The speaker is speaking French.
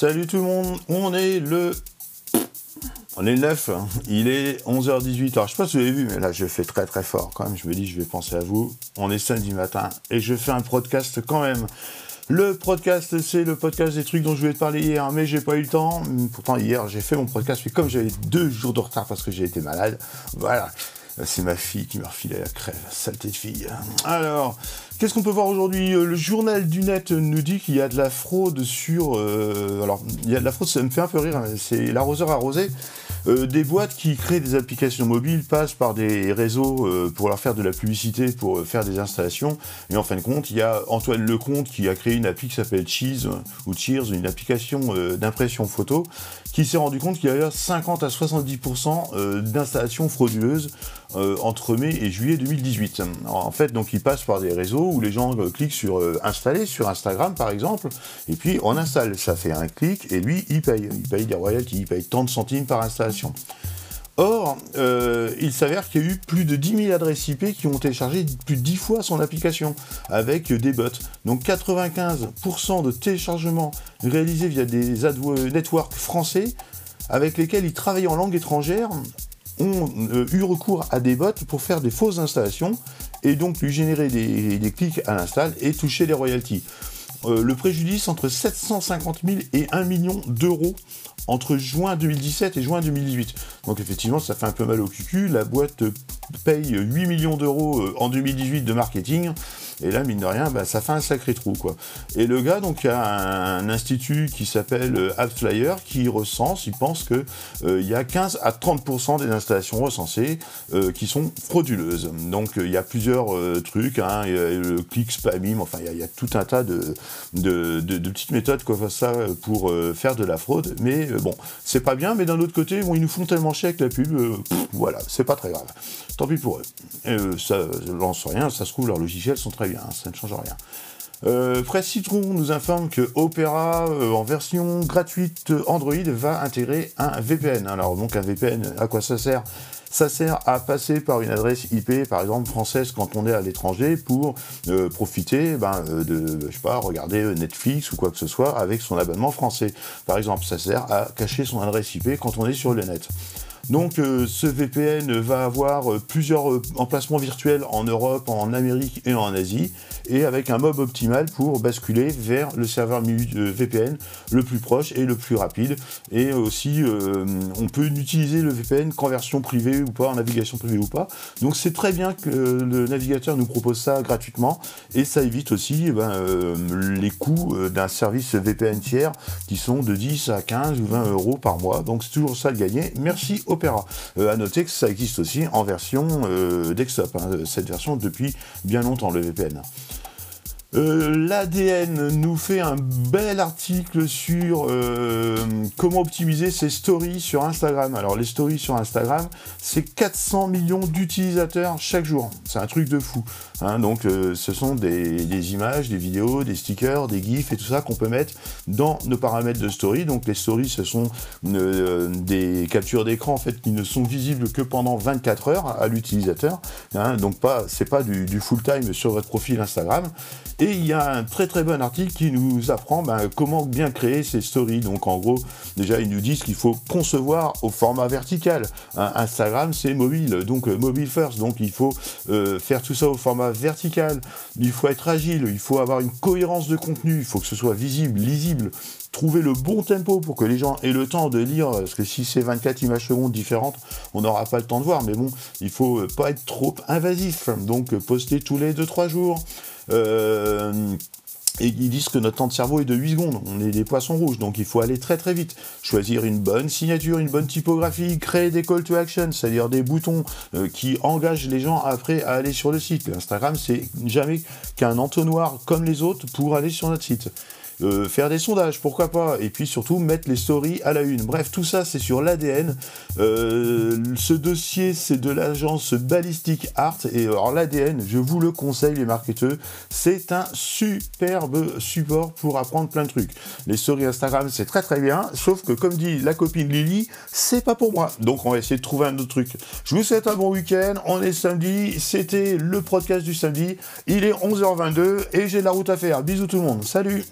Salut tout le monde, on est le... On est le 9, hein. il est 11h18. Alors je sais pas si vous avez vu, mais là je fais très très fort quand même. Je me dis, je vais penser à vous. On est samedi matin et je fais un podcast quand même. Le podcast, c'est le podcast des trucs dont je voulais te parler hier, mais j'ai pas eu le temps. Pourtant, hier, j'ai fait mon podcast, mais comme j'avais deux jours de retard parce que j'ai été malade, voilà. C'est ma fille qui m'a refilé la crève, saleté de fille. Alors, qu'est-ce qu'on peut voir aujourd'hui Le journal du net nous dit qu'il y a de la fraude sur... Euh, alors, il y a de la fraude, ça me fait un peu rire, hein, c'est l'arroseur arrosé. Euh, des boîtes qui créent des applications mobiles passent par des réseaux euh, pour leur faire de la publicité, pour faire des installations. Et en fin de compte, il y a Antoine Lecomte qui a créé une appli qui s'appelle Cheese ou Cheers, une application d'impression photo, qui s'est rendu compte qu'il y avait 50 à 70% d'installations frauduleuses entre mai et juillet 2018. en fait, donc, il passe par des réseaux où les gens cliquent sur installer sur Instagram par exemple, et puis on installe. Ça fait un clic et lui, il paye. Il paye des royalties, il paye tant de centimes par installation. Or, il s'avère qu'il y a eu plus de 10 000 adresses IP qui ont téléchargé plus de 10 fois son application avec des bots. Donc 95% de téléchargements réalisés via des networks français avec lesquels ils travaillent en langue étrangère ont eu recours à des bots pour faire des fausses installations et donc lui générer des, clics à l'install et toucher des royalties. Le préjudice entre 750 000 et 1 million d'euros entre juin 2017 et juin 2018. Donc effectivement, ça fait un peu mal au cucu. La boîte paye 8 millions d'euros en 2018 de marketing. Et là, mine de rien, bah, ça fait un sacré trou, quoi. Et le gars, donc, a un, institut qui s'appelle AppsFlyer qui recense, il pense que il y a 15 à 30% des installations recensées qui sont frauduleuses. Donc, il y a plusieurs trucs, hein, y a le click spamming, enfin, il y, a tout un tas de, de, petites méthodes comme ça pour faire de la fraude. Mais bon, c'est pas bien, mais d'un autre côté, bon, ils nous font tellement chier avec la pub, voilà, c'est pas très grave. Tant pis pour eux. Et, ça lance rien, ça se trouve, leurs logiciels sont très bien, ça ne change rien. Euh, Presse Citron nous informe que Opera, en version gratuite Android, va intégrer un VPN. Alors donc un VPN, à quoi ça sert? Ça sert à passer par une adresse IP, par exemple française, quand on est à l'étranger, pour profiter ben, de, je sais pas, regarder Netflix ou quoi que ce soit avec son abonnement français. Par exemple, ça sert à cacher son adresse IP quand on est sur le net. Donc ce VPN va avoir plusieurs emplacements virtuels en Europe, en Amérique et en Asie, et avec un mob optimal pour basculer vers le serveur VPN le plus proche et le plus rapide. Et aussi, on peut utiliser le VPN qu'en version privée ou pas, en navigation privée ou pas. Donc c'est très bien que le navigateur nous propose ça gratuitement, et ça évite aussi les coûts d'un service VPN tiers qui sont de 10 à 15 ou 20 euros par mois. Donc c'est toujours ça de gagner. Merci Opera. A à noter que ça existe aussi en version desktop, cette version depuis bien longtemps, le VPN. L'ADN nous fait un bel article sur comment optimiser ses stories sur Instagram. Alors les stories sur Instagram, c'est 400 millions d'utilisateurs chaque jour. C'est un truc de fou. donc ce sont des, images, des vidéos, des stickers, des gifs et tout ça qu'on peut mettre dans nos paramètres de story. Donc les stories, ce sont des captures d'écran en fait qui ne sont visibles que pendant 24 heures à l'utilisateur. donc pas, c'est pas du, du full time sur votre profil Instagram. Et il y a un très très bon article qui nous apprend ben, comment bien créer ces stories. Donc en gros, déjà ils nous disent qu'il faut concevoir au format vertical. Instagram c'est mobile, donc mobile first, donc il faut faire tout ça au format vertical. Il faut être agile, il faut avoir une cohérence de contenu, il faut que ce soit visible, lisible, trouver le bon tempo pour que les gens aient le temps de lire, parce que si c'est 24 images secondes différentes, on n'aura pas le temps de voir, mais bon, il faut pas être trop invasif, donc poster tous les 2-3 jours. Et ils disent que notre temps de cerveau est de 8 secondes. On est des poissons rouges, donc il faut aller très très vite. Choisir une bonne signature, une bonne typographie, créer des call to action, c'est-à-dire des boutons qui engagent les gens après à aller sur le site. Instagram, c'est jamais qu'un entonnoir comme les autres pour aller sur notre site. Faire des sondages, pourquoi pas, et puis surtout mettre les stories à la une. Bref, tout ça c'est sur l'ADN. ce dossier c'est de l'agence Ballistic Art, et alors l'ADN, je vous le conseille les marketeurs, c'est un superbe support pour apprendre plein de trucs. Les stories Instagram c'est très très bien, sauf que comme dit la copine Lily, c'est pas pour moi. Donc on va essayer de trouver un autre truc. Je vous souhaite un bon week-end, on est samedi, c'était le podcast du samedi, il est 11h22 et j'ai de la route à faire. Bisous tout le monde, salut